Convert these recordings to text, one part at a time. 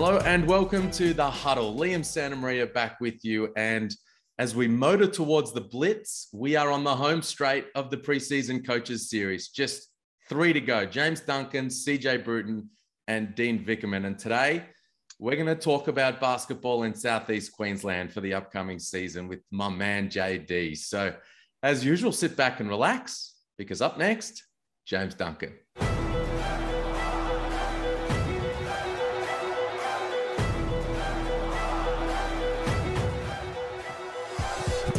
Hello and welcome to the huddle. Liam Santamaria back with you. And as we motor towards the Blitz, we are on the home straight of the preseason coaches series. Just three to go James Duncan, CJ Bruton, and Dean Vickerman. And today we're going to talk about basketball in Southeast Queensland for the upcoming season with my man JD. So, as usual, sit back and relax because up next, James Duncan.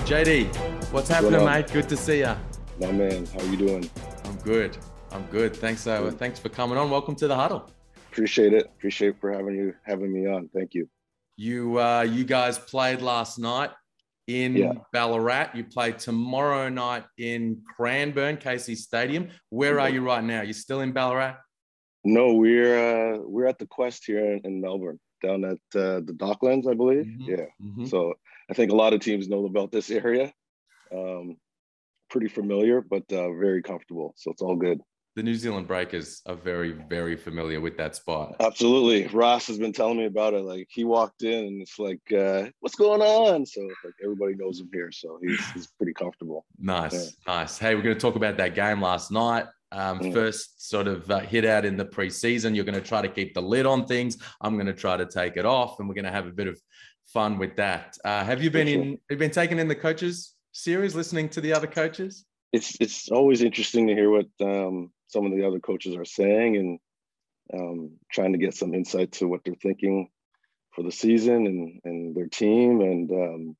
JD, what's happening, what mate? Good to see you. My man, how you doing? I'm good. I'm good. Thanks. Uh, thanks for coming on. Welcome to the huddle. Appreciate it. Appreciate for having you having me on. Thank you. You uh, you guys played last night in yeah. Ballarat. You play tomorrow night in Cranbourne, Casey Stadium. Where are you right now? You still in Ballarat? No, we're uh, we're at the Quest here in, in Melbourne, down at uh, the Docklands, I believe. Mm-hmm. Yeah. Mm-hmm. So I think a lot of teams know about this area. Um, pretty familiar, but uh, very comfortable. So it's all good. The New Zealand Breakers are very, very familiar with that spot. Absolutely. Ross has been telling me about it. Like he walked in and it's like, uh, what's going on? So like everybody knows him here. So he's, he's pretty comfortable. Nice. Yeah. Nice. Hey, we're going to talk about that game last night. Um, mm. First sort of uh, hit out in the preseason. You're going to try to keep the lid on things. I'm going to try to take it off, and we're going to have a bit of fun with that. Uh, have you been in? Have you been taken in the coaches series, listening to the other coaches? It's it's always interesting to hear what um, some of the other coaches are saying and um, trying to get some insight to what they're thinking for the season and and their team and um,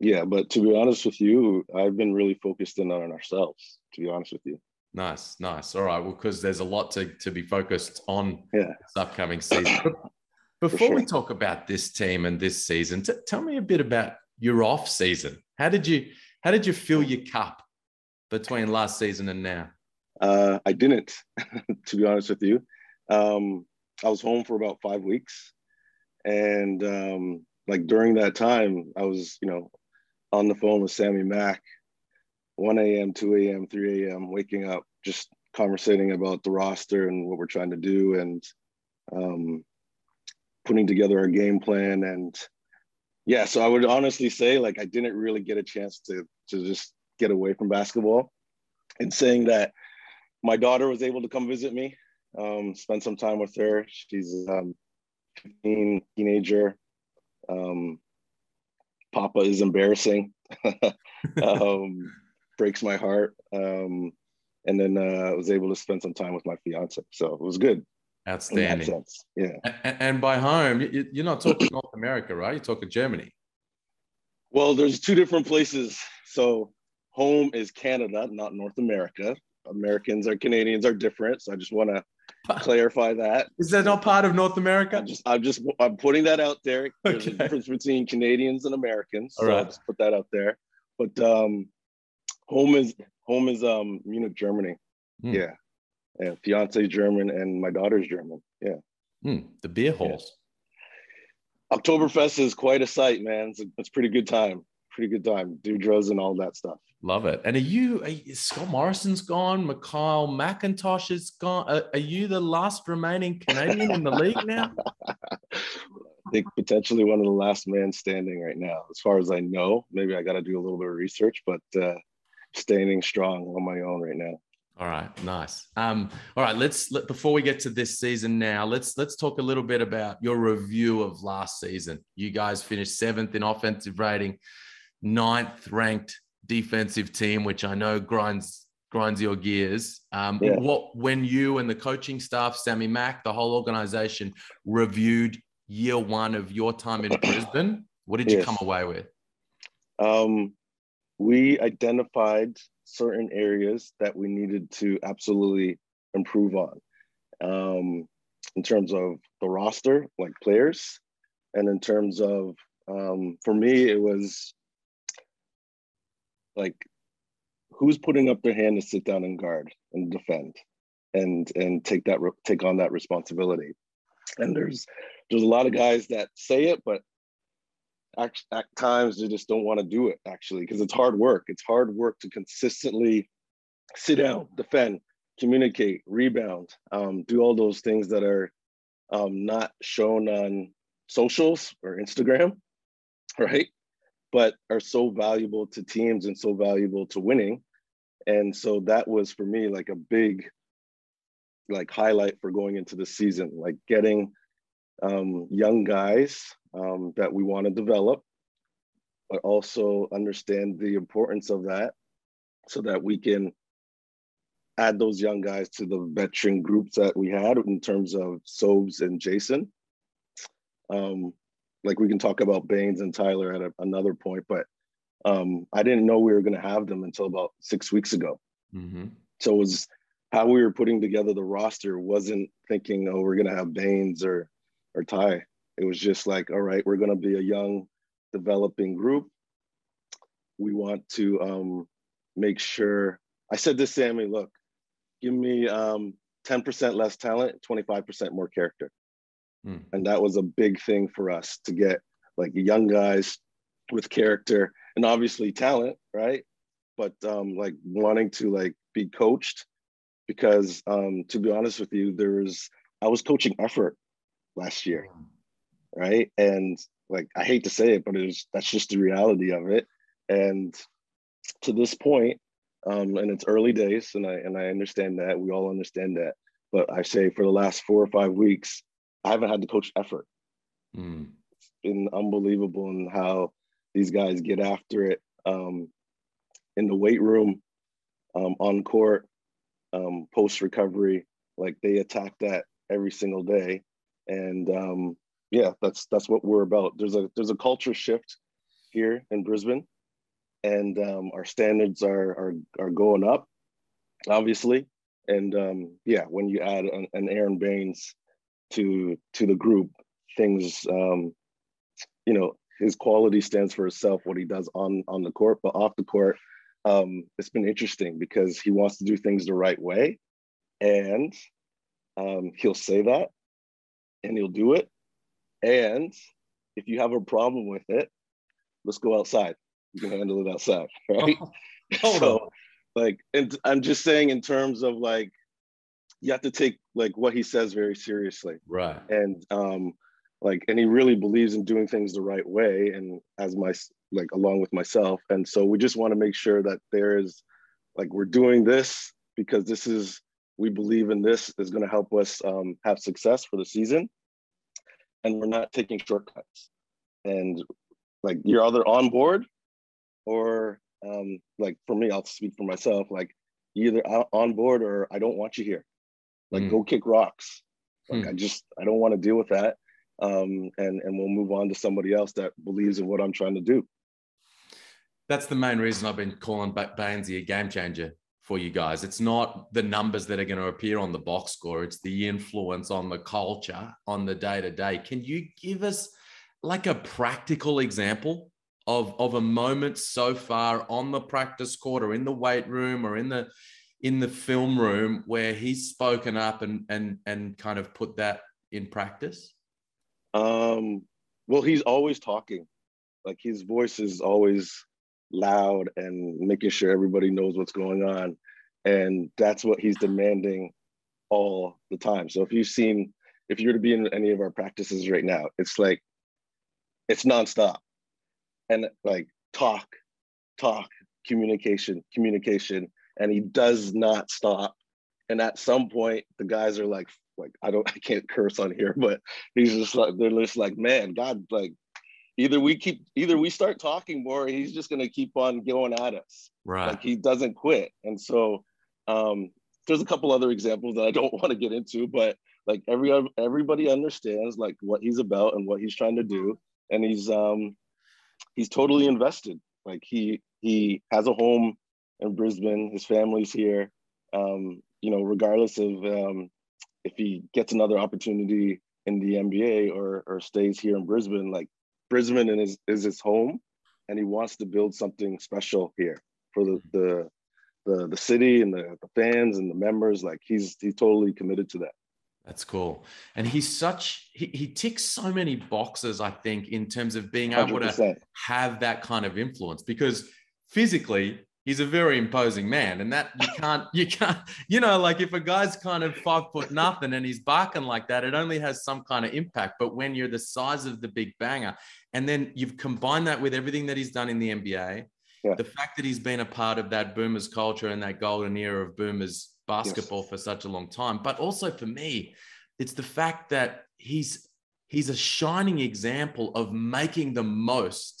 yeah. But to be honest with you, I've been really focused in on ourselves. To be honest with you. Nice, nice. All right. Well, because there's a lot to, to be focused on yeah. this upcoming season. Before sure. we talk about this team and this season, t- tell me a bit about your off season. How did you how did you fill your cup between last season and now? Uh, I didn't, to be honest with you. Um, I was home for about five weeks, and um, like during that time, I was you know on the phone with Sammy Mack, 1 a.m., 2 a.m., 3 a.m., waking up, just conversating about the roster and what we're trying to do, and um, putting together our game plan and yeah so i would honestly say like i didn't really get a chance to to just get away from basketball and saying that my daughter was able to come visit me um, spend some time with her she's um 15 teenager um, papa is embarrassing um, breaks my heart um, and then uh, i was able to spend some time with my fiance so it was good Outstanding. Yeah. And, and, by home, you're not talking North America, right? You're talking Germany. Well, there's two different places. So home is Canada, not North America. Americans or Canadians are different. So I just want to clarify that. Is that not part of North America? I'm just, I'm just, I'm putting that out there. There's okay. a difference between Canadians and Americans. So All right. I'll just put that out there. But um, home is home is um Munich, Germany. Mm. Yeah and fiance German and my daughter's German. Yeah. Mm, the beer halls. Yeah. Oktoberfest is quite a sight, man. It's a, it's a pretty good time. Pretty good time. Deirdre's and all that stuff. Love it. And are you, are Scott Morrison's gone? Mikhail McIntosh is gone. Are, are you the last remaining Canadian in the league now? I think potentially one of the last man standing right now, as far as I know. Maybe I got to do a little bit of research, but uh, standing strong on my own right now. All right, nice. Um, all right, let's let, before we get to this season now, let's let's talk a little bit about your review of last season. You guys finished seventh in offensive rating, ninth ranked defensive team, which I know grinds grinds your gears. Um, yeah. What when you and the coaching staff, Sammy Mack, the whole organization reviewed year one of your time in Brisbane, what did you come away with? Um, we identified certain areas that we needed to absolutely improve on um, in terms of the roster, like players, and in terms of, um, for me, it was like who's putting up their hand to sit down and guard and defend and and take that take on that responsibility and there's there's a lot of guys that say it but at, at times they just don't want to do it actually because it's hard work. It's hard work to consistently sit down, defend, communicate, rebound, um, do all those things that are um, not shown on socials or Instagram, right? But are so valuable to teams and so valuable to winning. And so that was for me like a big like highlight for going into the season, like getting um, young guys um, that we want to develop, but also understand the importance of that so that we can add those young guys to the veteran groups that we had in terms of Sobes and Jason. Um, like we can talk about Baynes and Tyler at a, another point, but um, I didn't know we were going to have them until about six weeks ago. Mm-hmm. So it was how we were putting together the roster wasn't thinking, oh, we're going to have Baynes or or Ty. It was just like, all right, we're going to be a young, developing group. We want to um, make sure. I said to Sammy, look, give me um, 10% less talent, 25% more character. Hmm. And that was a big thing for us to get like young guys with character and obviously talent, right? But um, like wanting to like be coached because um, to be honest with you, there was I was coaching effort last year, hmm. right? And like I hate to say it, but it was that's just the reality of it. And to this point, um, and it's early days, and I and I understand that we all understand that. But I say for the last four or five weeks, I haven't had to coach effort. Mm. It's been unbelievable in how these guys get after it um, in the weight room, um, on court, um, post recovery. Like they attack that every single day, and um, yeah, that's that's what we're about. There's a there's a culture shift here in Brisbane and um, our standards are, are are going up, obviously. And um, yeah, when you add an, an, Aron Baynes to to the group, things um, you know his quality stands for itself. What he does on on the court, but off the court, um, it's been interesting because he wants to do things the right way, and um, he'll say that, and he'll do it. And if you have a problem with it, let's go outside you can handle it outside, right? Oh, so, on. like, and I'm just saying in terms of like, you have to take like what he says very seriously, right? And um, like, and he really believes in doing things the right way, and as my like along with myself, and so we just want to make sure that there is like we're doing this because this is we believe in this is going to help us um, have success for the season and we're not taking shortcuts and like you're either on board or um, like for me, I'll speak for myself, like either on board or I don't want you here. Like mm. go kick rocks. Like mm. I just I don't want to deal with that. Um, and and we'll move on to somebody else that believes in what I'm trying to do. That's the main reason I've been calling Baynesy a game changer for you guys. It's not the numbers that are going to appear on the box score. It's the influence on the culture on the day to day. Can you give us like a practical example of of a moment so far on the practice court or in the weight room or in the in the film room where he's spoken up and and and kind of put that in practice? Um, well, he's always talking. Like his voice is always loud and making sure everybody knows what's going on. And that's what he's demanding all the time. So if you've seen, if you're to be in any of our practices right now, it's like it's nonstop and like talk, talk, communication, communication, and he does not stop. And at some point, the guys are like, like I don't, I can't curse on here, but he's just like, they're just like, man, God, like, either we keep, either we start talking more, he's just gonna keep on going at us. Right. Like he doesn't quit. And so, um, there's a couple other examples that I don't want to get into, but like every everybody understands like what he's about and what he's trying to do, and he's um he's totally invested. Like he he has a home in Brisbane. His family's here. Um, you know, regardless of um, if he gets another opportunity in the NBA or or stays here in Brisbane, like Brisbane is is his home, and he wants to build something special here for the the the, the city and the, the fans and the members. Like he's he's totally committed to that. That's cool. And he's such he, he ticks so many boxes, I think, in terms of being able 100%. to have that kind of influence because physically he's a very imposing man, and that you can't you can't you know like if a guy's kind of five foot nothing and he's barking like that, it only has some kind of impact. But when you're the size of the big banger, and then you've combined that with everything that he's done in the NBA, yeah. the fact that he's been a part of that Boomers culture and that golden era of Boomers basketball yes. for such a long time, but also for me, it's the fact that he's he's a shining example of making the most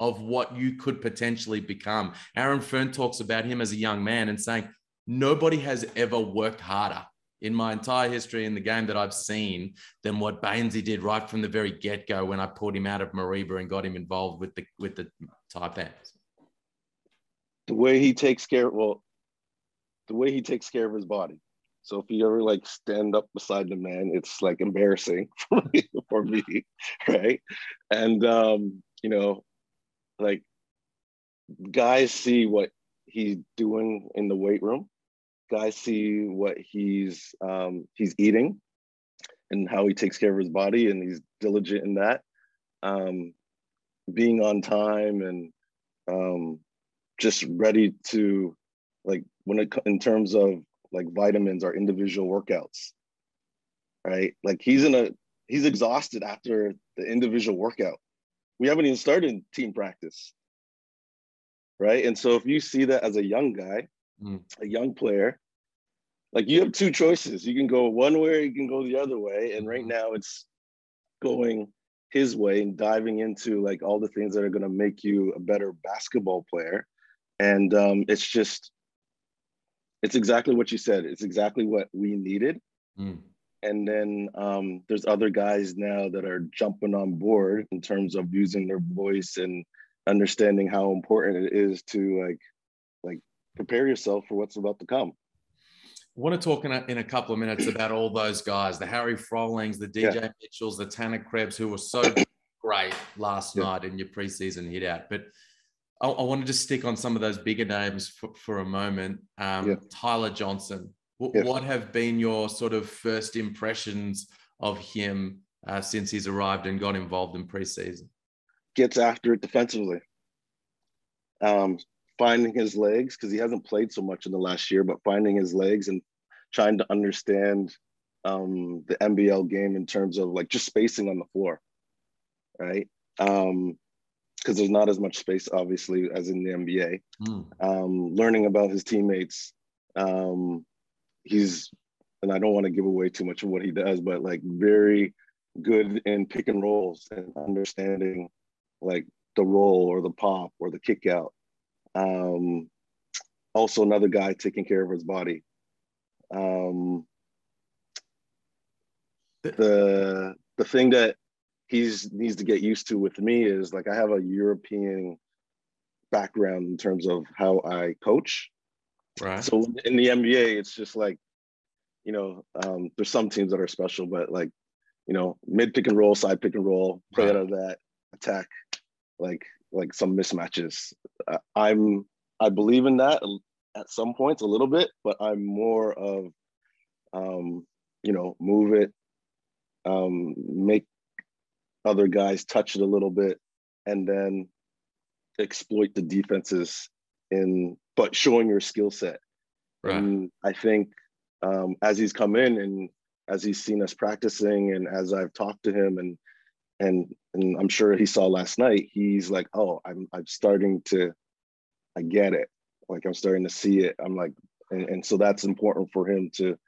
of what you could potentially become. Aaron Fearne talks about him as a young man and saying, Nobody has ever worked harder in my entire history in the game that I've seen than what Baynesy did right from the very get go when I pulled him out of Mareeba and got him involved with the with the Taipans. The way he takes care, well, the way he takes care of his body. So if you ever like stand up beside the man, it's like embarrassing for me, for me right? And um, you know, like guys see what he's doing in the weight room. Guys see what he's um, he's eating and how he takes care of his body and he's diligent in that. Um, being on time and um, just ready to like when it in terms of like vitamins or individual workouts right? Like he's in a he's exhausted after the individual workout we haven't even started team practice right? And so if you see that as a young guy mm. a young player like you have two choices. You can go one way or you can go the other way. And right mm-hmm. now it's going his way and diving into like all the things that are going to make you a better basketball player. And um, it's just it's exactly what you said. It's exactly what we needed. Mm and then um, there's other guys now that are jumping on board in terms of using their voice and understanding how important it is to like like prepare yourself for what's about to come I want to talk in a, in a couple of minutes about all those guys the harry frolings the dj yeah. mitchells the tanner krebs who were so great last yeah. night in your preseason hit out but I, I want to just stick on some of those bigger names for, for a moment um, yeah. tyler johnson what, what have been your sort of first impressions of him uh, since he's arrived and got involved in preseason? Gets after it defensively. Um, finding his legs because he hasn't played so much in the last year, but finding his legs and trying to understand um, the NBL game in terms of like just spacing on the floor, right? Um, because there's not as much space, obviously, as in the NBA. Mm. Um, learning about his teammates, um, he's and I don't want to give away too much of what he does, but like very good in pick and rolls and understanding like the roll or the pop or the kick out. Um, also another guy taking care of his body. Um, the the thing that he's needs to get used to with me is like I have a European background in terms of how I coach. Right. So in the NBA, it's just like, you know, um, there's some teams that are special, but like, you know, mid pick and roll, side pick and roll, play right. out of that, attack, like like some mismatches. Uh, I'm I believe in that at some points a little bit, but I'm more of, um, you know, move it, um, make other guys touch it a little bit, and then exploit the defenses in but showing your skill set. Right. And I think um, as he's come in and as he's seen us practicing and as I've talked to him and and and I'm sure he saw last night, he's like, oh, I'm I'm starting to, I get it. Like I'm starting to see it. I'm like, and, and so that's important for him to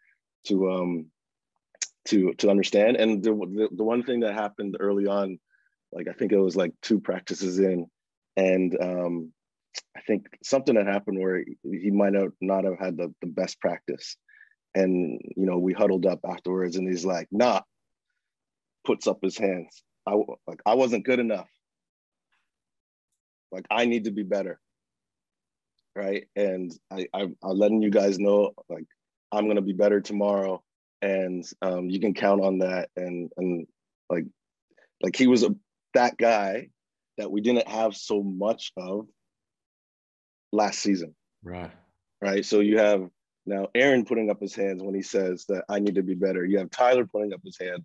to um to to understand. And the, the the one thing that happened early on, like I think it was like two practices in, and um I think something had happened where he might have not have had the, the best practice. And, you know, we huddled up afterwards and he's like, nah, puts up his hands. I, like, I wasn't good enough. Like, I need to be better. Right. And I, I, I'm letting you guys know, like, I'm going to be better tomorrow. And um, you can count on that. And, and like, like he was a, that guy that we didn't have so much of last season. Right. Right. So you have now Aron putting up his hands when he says that I need to be better. You have Tyler putting up his hand.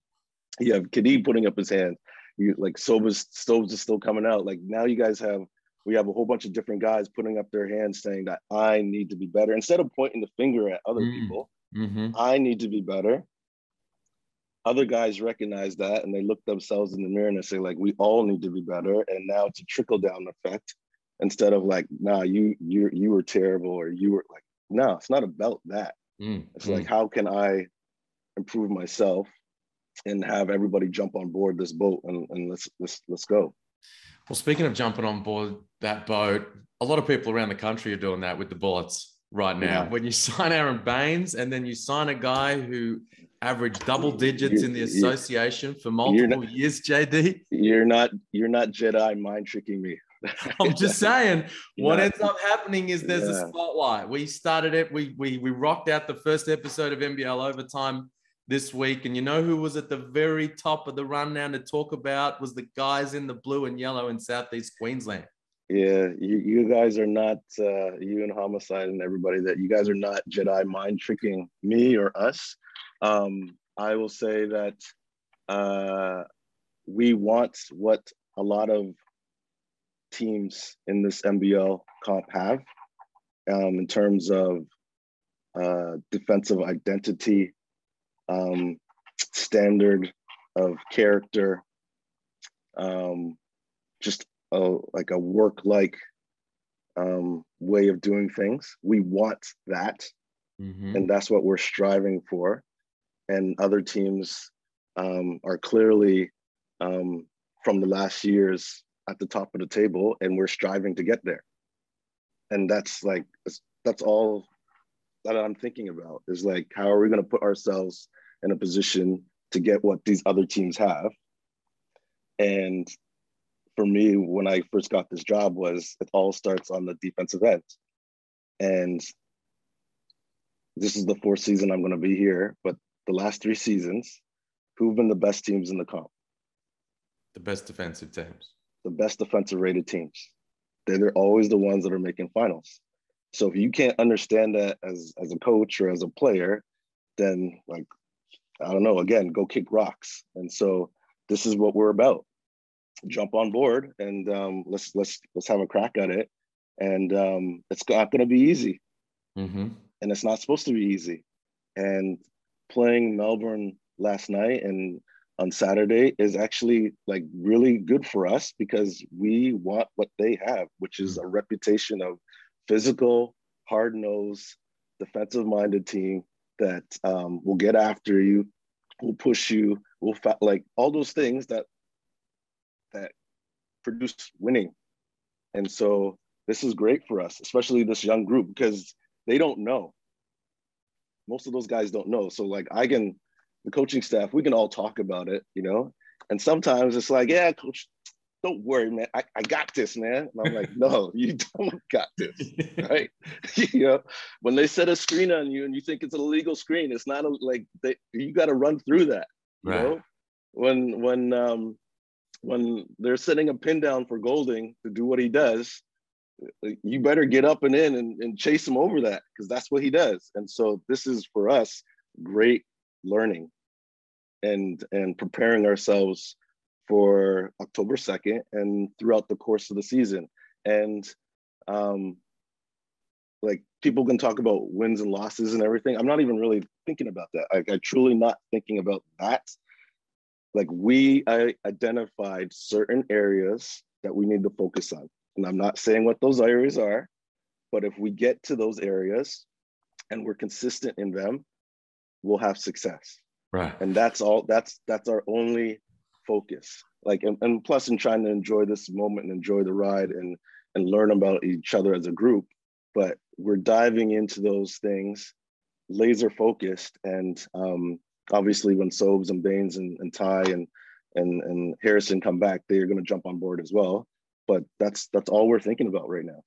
You have Cadee putting up his hand. You like Sobas Stobes is still coming out. Like now you guys have we have a whole bunch of different guys putting up their hands saying that I need to be better. Instead of pointing the finger at other mm. people, mm-hmm. I need to be better. Other guys recognize that and they look themselves in the mirror and they say, like, we all need to be better. And now it's a trickle down effect instead of like, nah, you you you were terrible or you were like, no, it's not about that. Mm. It's mm. like, how can I improve myself and have everybody jump on board this boat and, and let's let's let's go. Well, speaking of jumping on board that boat, a lot of people around the country are doing that with the bullets right now. Yeah. When you sign Aron Baynes and then you sign a guy who averaged double digits you're, in the association for multiple not, years, JD. You're not you're not Jedi mind tricking me. I'm just saying, what ends up happening is there's yeah. a spotlight. We started it, we we we rocked out the first episode of NBL overtime this week. And you know who was at the very top of the rundown to talk about was the guys in the blue and yellow in Southeast Queensland. Yeah, you, you guys are not uh, you and homicide and everybody that you guys are not Jedi mind tricking me or us. Um, I will say that uh, we want what a lot of teams in this NBL comp have um, in terms of uh, defensive identity um, standard of character, um, just a, like a work like um, way of doing things. We want that. Mm-hmm. And that's what we're striving for. And other teams um, are clearly um, from the last years at the top of the table, and we're striving to get there. And that's like, that's all that I'm thinking about is like, how are we going to put ourselves in a position to get what these other teams have. And for me, when I first got this job, was it all starts on the defensive end. And this is the fourth season I'm going to be here, but the last three seasons, who've been the best teams in the comp? The best defensive teams. The best defensive rated teams. They're, they're always the ones that are making finals. So if you can't understand that as as a coach or as a player, then like I don't know, again, go kick rocks. And so this is what we're about. Jump on board and um, let's let's let's have a crack at it. And um, it's not going to be easy, mm-hmm. and it's not supposed to be easy. And playing Melbourne last night and on Saturday is actually like really good for us because we want what they have, which is a reputation of physical, hard nosed, defensive minded team that um, will get after you, will push you, will fa- like all those things that that produce winning. And so this is great for us, especially this young group, because they don't know. Most of those guys don't know. So like I can, the coaching staff, we can all talk about it, you know. And sometimes it's like, yeah, coach, don't worry, man. I, I got this, man. And I'm like, no, you don't got this, right? you know, when they set a screen on you and you think it's a legal screen, it's not a, like they, you got to run through that. You right. know, when when um when they're setting a pin down for Goulding to do what he does, you better get up and in and, and chase him over that because that's what he does. And so this is for us great learning and and preparing ourselves for October 2nd and throughout the course of the season. And um, like people can talk about wins and losses and everything. I'm not even really thinking about that. I, I truly not thinking about that. Like we I identified certain areas that we need to focus on. And I'm not saying what those areas are, but if we get to those areas and we're consistent in them, we'll have success. Right. And that's all that's that's our only focus like and, and plus in trying to enjoy this moment and enjoy the ride and and learn about each other as a group but we're diving into those things laser focused and um, obviously when Sobes and Baynes and, and Ty and and and Harrison come back, they are going to jump on board as well. But that's that's all we're thinking about right now.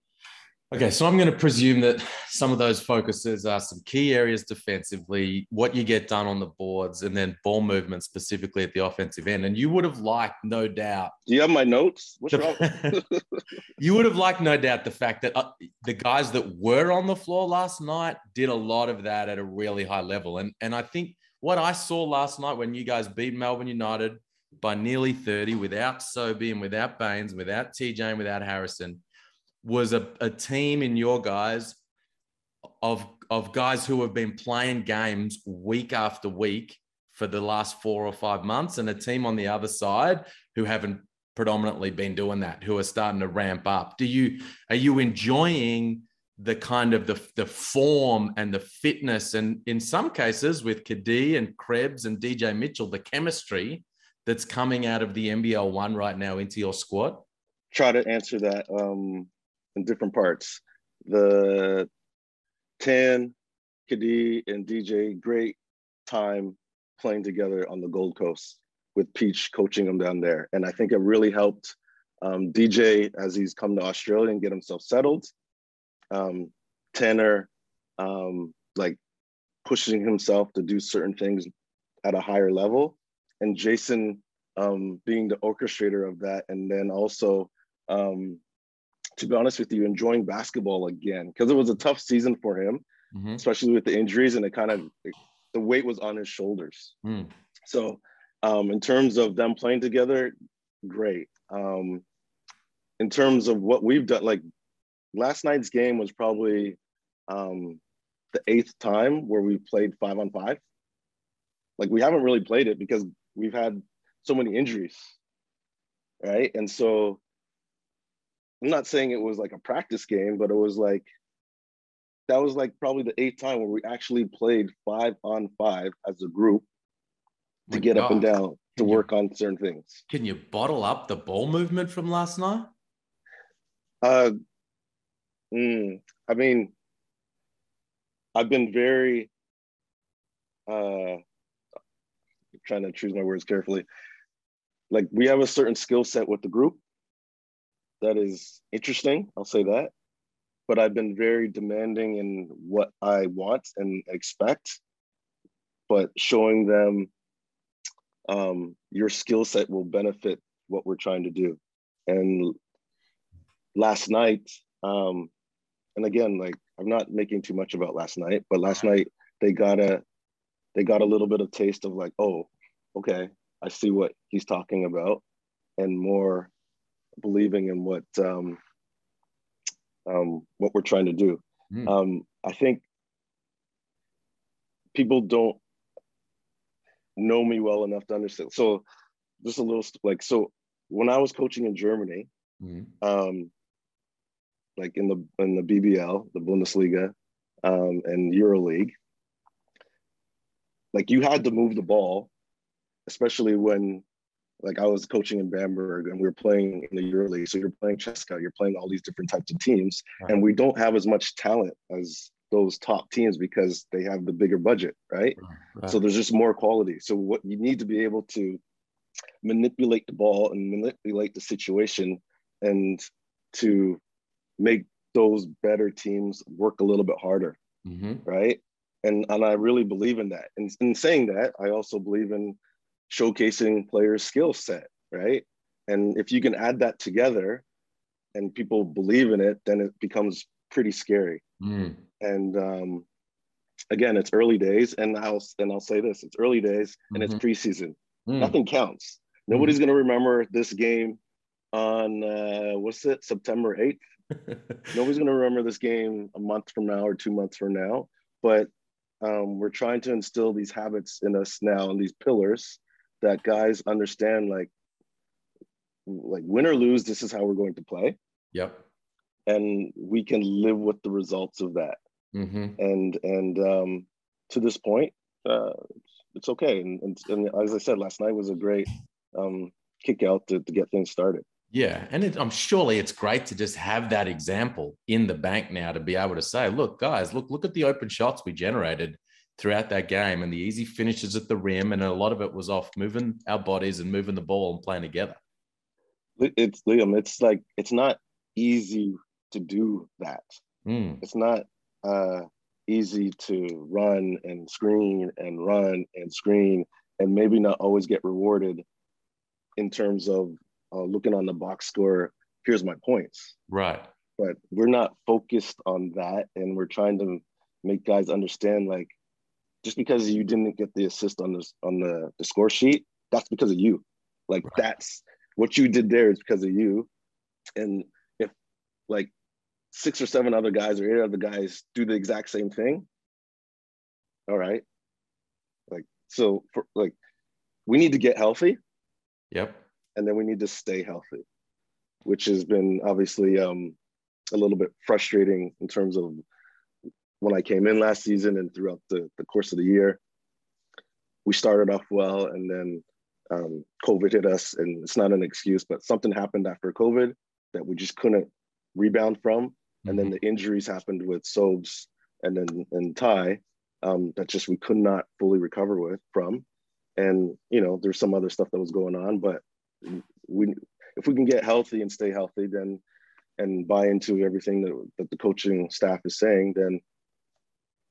Okay, so I'm going to presume that some of those focuses are some key areas defensively, what you get done on the boards, and then ball movement specifically at the offensive end. And you would have liked, no doubt. Do you have my notes? What's wrong? you would have liked, no doubt, the fact that uh, the guys that were on the floor last night did a lot of that at a really high level. And and I think what I saw last night when you guys beat Melbourne United by nearly 30 without Sobey and without Baynes, without TJ and without Harrison was a, a team in your guys of of guys who have been playing games week after week for the last four or five months, and a team on the other side who haven't predominantly been doing that, who are starting to ramp up. Do you are you enjoying the kind of the, the form and the fitness and in some cases with Cadee and Krebs and DJ Mitchell, the chemistry that's coming out of the NBL one right now into your squad? Try to answer that um, in different parts. The Tan, Cadee, and DJ, great time playing together on the Gold Coast with Peach coaching them down there. And I think it really helped um, DJ as he's come to Australia and get himself settled um, Tanner um, like pushing himself to do certain things at a higher level, and Jason um, being the orchestrator of that, and then also, um, to be honest with you, enjoying basketball again because it was a tough season for him, mm-hmm. especially with the injuries, and it kind of the weight was on his shoulders. Mm. So, um, in terms of them playing together, great. Um, in terms of what we've done, like last night's game was probably um, the eighth time where we played five on five. Like we haven't really played it because we've had so many injuries, right? And so I'm not saying it was like a practice game, but it was like that was like probably the eighth time where we actually played five on five as a group to get God. up and down to work on certain things. Can you bottle up the ball movement from last night? Uh, Mm, I mean, I've been very uh trying to choose my words carefully. Like we have a certain skill set with the group that is interesting, I'll say that. But I've been very demanding in what I want and expect, but showing them um, your skill set will benefit what we're trying to do. And last night, um, and again, like I'm not making too much about last night, but last night they got a they got a little bit of taste of like, oh, okay, I see what he's talking about, and more believing in what um, um, what we're trying to do. Mm. Um, I think people don't know me well enough to understand. So just a little like so when I was coaching in Germany, mm. um, like in the in the BBL, the Bundesliga, um, and EuroLeague, like you had to move the ball, especially when like I was coaching in Bamberg and we were playing in the EuroLeague. So you're playing CSKA, you're playing all these different types of teams, right. and we don't have as much talent as those top teams because they have the bigger budget, right? right? So there's just more quality. So what you need to be able to manipulate the ball and manipulate the situation and to make those better teams work a little bit harder, mm-hmm. right? And and I really believe in that. And in saying that, I also believe in showcasing players' skill set, right? And if you can add that together, and people believe in it, then it becomes pretty scary. Mm. And um, again, it's early days, and I'll and I'll say this: it's early days, and mm-hmm. it's preseason. Mm. Nothing counts. Nobody's mm. going to remember this game on uh, what's it, September eighth. Nobody's going to remember this game a month from now or two months from now, but um, we're trying to instill these habits in us now and these pillars that guys understand like like win or lose this is how we're going to play. Yep. And we can live with the results of that. Mm-hmm. and and um, to this point uh, it's okay. And, and, and, as i said last night was a great um, kick out to, to get things started. Yeah, and it, I'm surely it's great to just have that example in the bank now to be able to say, look, guys, look, look at the open shots we generated throughout that game and the easy finishes at the rim, and a lot of it was off moving our bodies and moving the ball and playing together. It's Liam. It's like it's not easy to do that. Mm. It's not uh, easy to run and screen and run and screen and maybe not always get rewarded in terms of uh, looking on the box score, here's my points. Right. But we're not focused on that. And we're trying to make guys understand like, just because you didn't get the assist on the, on the, the score sheet, that's because of you. Like right. that's what you did there is because of you. And if like six or seven other guys or eight other guys do the exact same thing. All right. Like, so for like, we need to get healthy. Yep. And then we need to stay healthy, which has been obviously um, a little bit frustrating in terms of when I came in last season and throughout the, the course of the year. We started off well and then um, COVID hit us, and it's not an excuse, but something happened after COVID that we just couldn't rebound from. Mm-hmm. And then mm-hmm. the injuries happened with Sobes and then and Ty um, that just we could not fully recover with from. And you know, there's some other stuff that was going on, but we if we can get healthy and stay healthy, then and buy into everything that, that the coaching staff is saying, then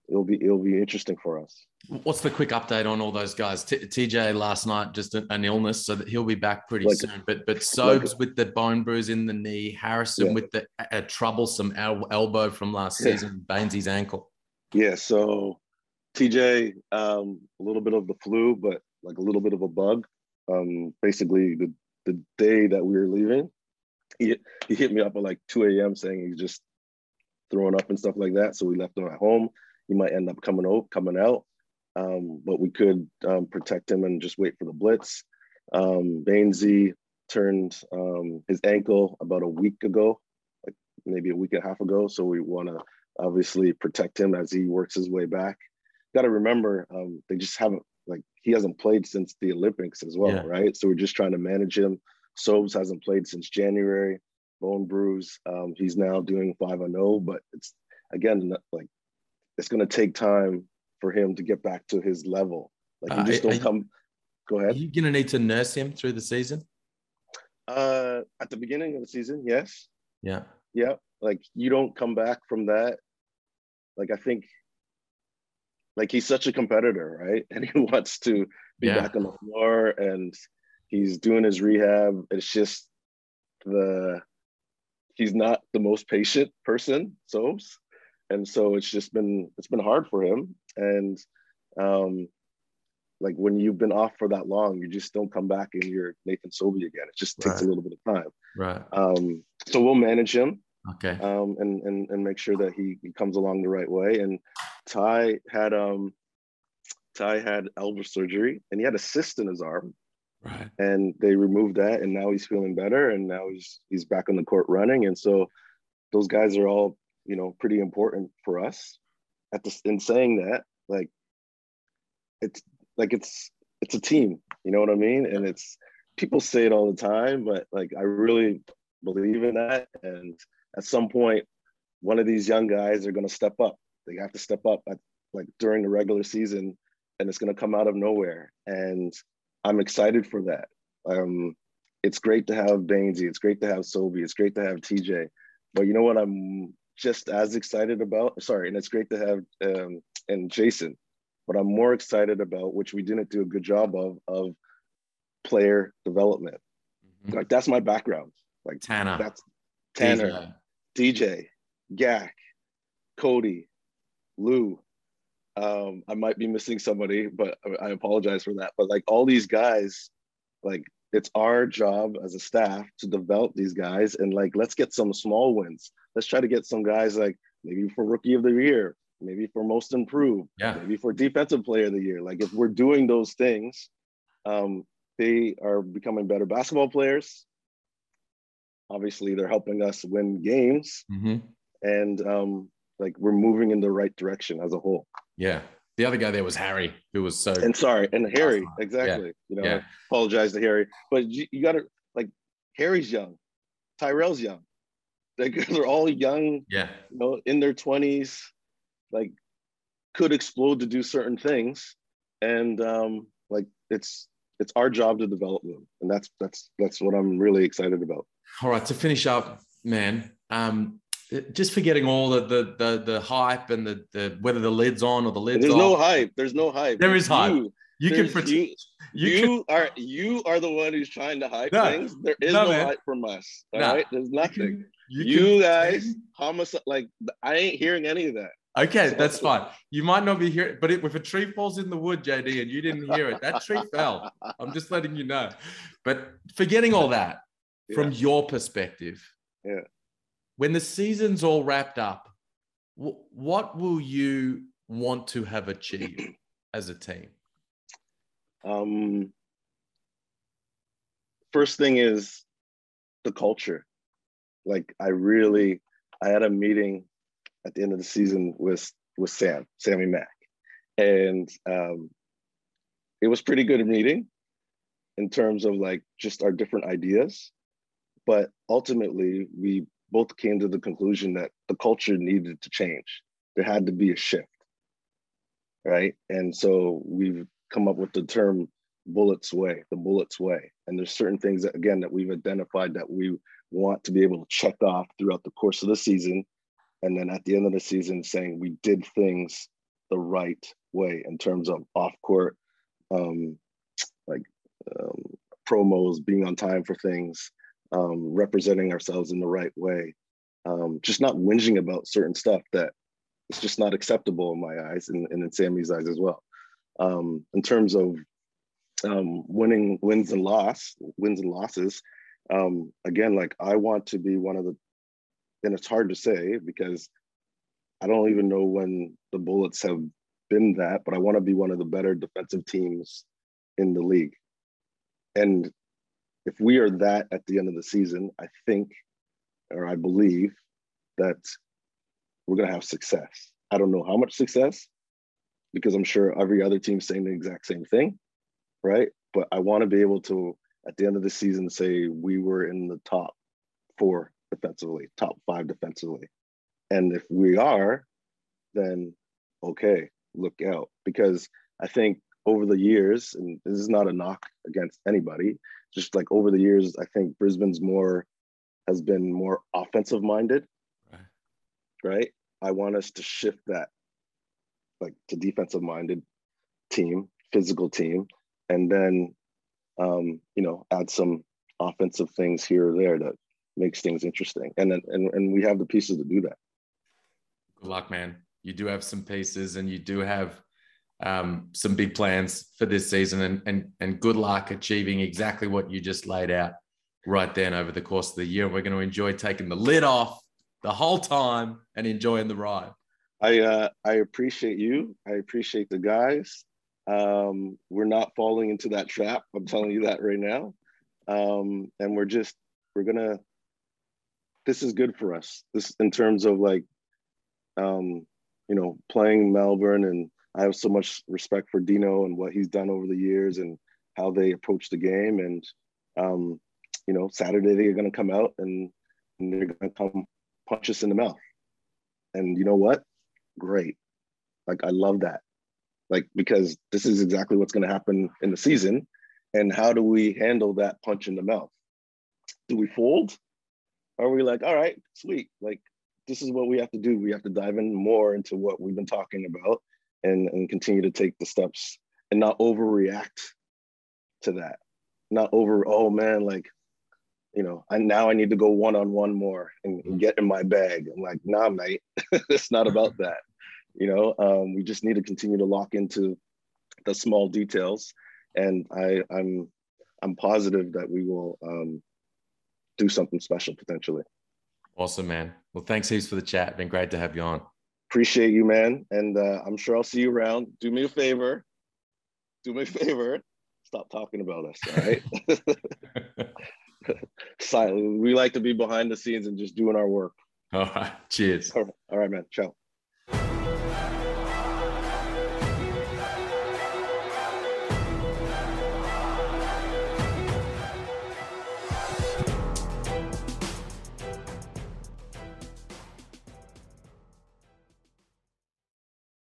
it'll be it'll be interesting for us. What's the quick update on all those guys? T- TJ last night just an illness, so that he'll be back pretty like, soon. But but Sobes like, with the bone bruise in the knee, Harrison yeah. with the a troublesome el- elbow from last yeah. season, Baynesy's ankle. Yeah, so TJ, um, a little bit of the flu, but like a little bit of a bug. Um, basically, the the day that we were leaving, he he hit me up at like 2 a.m. saying he's just throwing up and stuff like that. So we left him at home he might end up coming out, coming out. Um, but we could um, protect him and just wait for the blitz. Um, Baynesy turned um, his ankle about a week ago, like maybe a week and a half ago. So we want to obviously protect him as he works his way back. Got to remember, um, they just haven't like he hasn't played since the Olympics as well, yeah. right? So we're just trying to manage him. Sobes hasn't played since January. Bone bruise. Um, he's now doing five and zero, oh, but it's again like it's going to take time for him to get back to his level. Like you just uh, don't come. You, go ahead. Are you going to need to nurse him through the season? Uh, at the beginning of the season, yes. Yeah. Yeah. Like you don't come back from that. Like I think, like he's such a competitor, right? And he wants to be yeah. back on the floor, and he's doing his rehab. It's just the he's not the most patient person, Sobes and so it's just been it's been hard for him. And um like when you've been off for that long you just don't come back and you're nathan sobey again. It just takes right. a little bit of time. Right. Um so we'll manage him okay. um and and, and make sure that he, he comes along the right way. And ty had um ty had elbow surgery and he had a cyst in his arm. Right. And they removed that and now he's feeling better and now he's he's back on the court running. And so those guys are all you know pretty important for us. At this in saying that like it's like it's it's a team you know what i mean? And it's people say it all the time but like i really believe in that. And at some point one of these young guys are going to step up. They have to step up at, like during the regular season and it's going to come out of nowhere. And i'm excited for that. Um it's great to have Baynesy. It's great to have Sobey. It's great to have TJ. But you know what? I'm just as excited about. Sorry, and it's great to have um, and Jason, but I'm more excited about which we didn't do a good job of of player development. Mm-hmm. Like that's my background. Like Tanner, that's Tanner, DJ, DJ Gak, Cody, Lou. Um, I might be missing somebody, but I apologize for that. But like all these guys, like it's our job as a staff to develop these guys and like let's get some small wins let's try to get some guys like maybe for rookie of the year maybe for most improved yeah maybe for defensive player of the year like if we're doing those things um, they are becoming better basketball players obviously they're helping us win games mm-hmm. and um, like we're moving in the right direction as a whole yeah the other guy there was Harry, who was so. And sorry, and Harry, exactly. Yeah. You know, yeah. apologize to Harry, but you, you got to like Harry's young, Tyrell's young. They, they're all young. Yeah. You know, in their twenties, like could explode to do certain things, and um, like it's it's our job to develop them, and that's that's that's what I'm really excited about. All right, to finish up, man. Um, just forgetting all the the the, the hype and the, the whether the lid's on or the lid's There's off. no hype. There's no hype. There is hype. You, you can pretend. You, you, you can, are you are the one who's trying to hype no, things. There is no, no hype from us. All no, right? There's nothing. You, you guys, homicide. Like I ain't hearing any of that. Okay, so, that's fine. You might not be hearing, but if a tree falls in the wood, JD, and you didn't hear it, that tree fell. I'm just letting you know. But forgetting all that, yeah. from your perspective, yeah when the season's all wrapped up, what will you want to have achieved as a team? Um, first thing is the culture. Like I really, I had a meeting at the end of the season with with Sam, Sammy Mack, and um, it was pretty good meeting in terms of like just our different ideas. But ultimately, we both came to the conclusion that the culture needed to change. There had to be a shift, right? And so we've come up with the term bullets way the bullets way and there's certain things that again that we've identified that we want to be able to check off throughout the course of the season and then at the end of the season saying we did things the right way in terms of off court um, like um, promos being on time for things um, representing ourselves in the right way um, just not whinging about certain stuff that it's just not acceptable in my eyes and, and in sammy's eyes as well um, in terms of um, winning wins and loss, wins and losses. Um, again, like I want to be one of the, and it's hard to say because I don't even know when the Bullets have been that, but I want to be one of the better defensive teams in the league. And if we are that at the end of the season, I think, or I believe that we're going to have success. I don't know how much success because I'm sure every other team's saying the exact same thing right? But I want to be able to, at the end of the season, say we were in the top four defensively, top five defensively. And if we are, then okay, look out. Because I think over the years, and this is not a knock against anybody, just like over the years, I think Brisbane's more has been more offensive minded. Right. right? I want us to shift that like to defensive minded team, physical team, and then um, you know add some offensive things here or there that makes things interesting. And then and, and we have the pieces to do that. Good luck man. You do have some pieces and you do have um, some big plans for this season and, and and good luck achieving exactly what you just laid out right then over the course of the year. We're going to enjoy taking the lid off the whole time and enjoying the ride. I uh, i appreciate you. I appreciate the guys um, we're not falling into that trap. I'm telling you that right now. Um, and we're just, we're gonna, this is good for us. This in terms of like, um, you know, playing Melbourne and I have so much respect for Dino and what he's done over the years and how they approach the game. And, um, you know, Saturday they're going to come out and, and they're going to come punch us in the mouth. And you know what? Great. Like, I love that like because this is exactly what's going to happen in the season and how do we handle that punch in the mouth? Do we fold? Are we like all right sweet like this is what we have to do. We have to dive in more into what we've been talking about and and continue to take the steps and not overreact to that. Not over oh man like you know I now I need to go one on one more and, and, get in my bag. I'm like, nah, mate, it's not about that. You know, um, we just need to continue to lock into the small details, and I, I'm I'm positive that we will um, do something special potentially. Awesome, man. Well, thanks heaps for the chat. Been great to have you on. Appreciate you, man. And uh, I'm sure I'll see you around. Do me a favor. Do me a favor. Stop talking about us. All right. Silent. We like to be behind the scenes and just doing our work. All right. Cheers. All right, all right man. Ciao.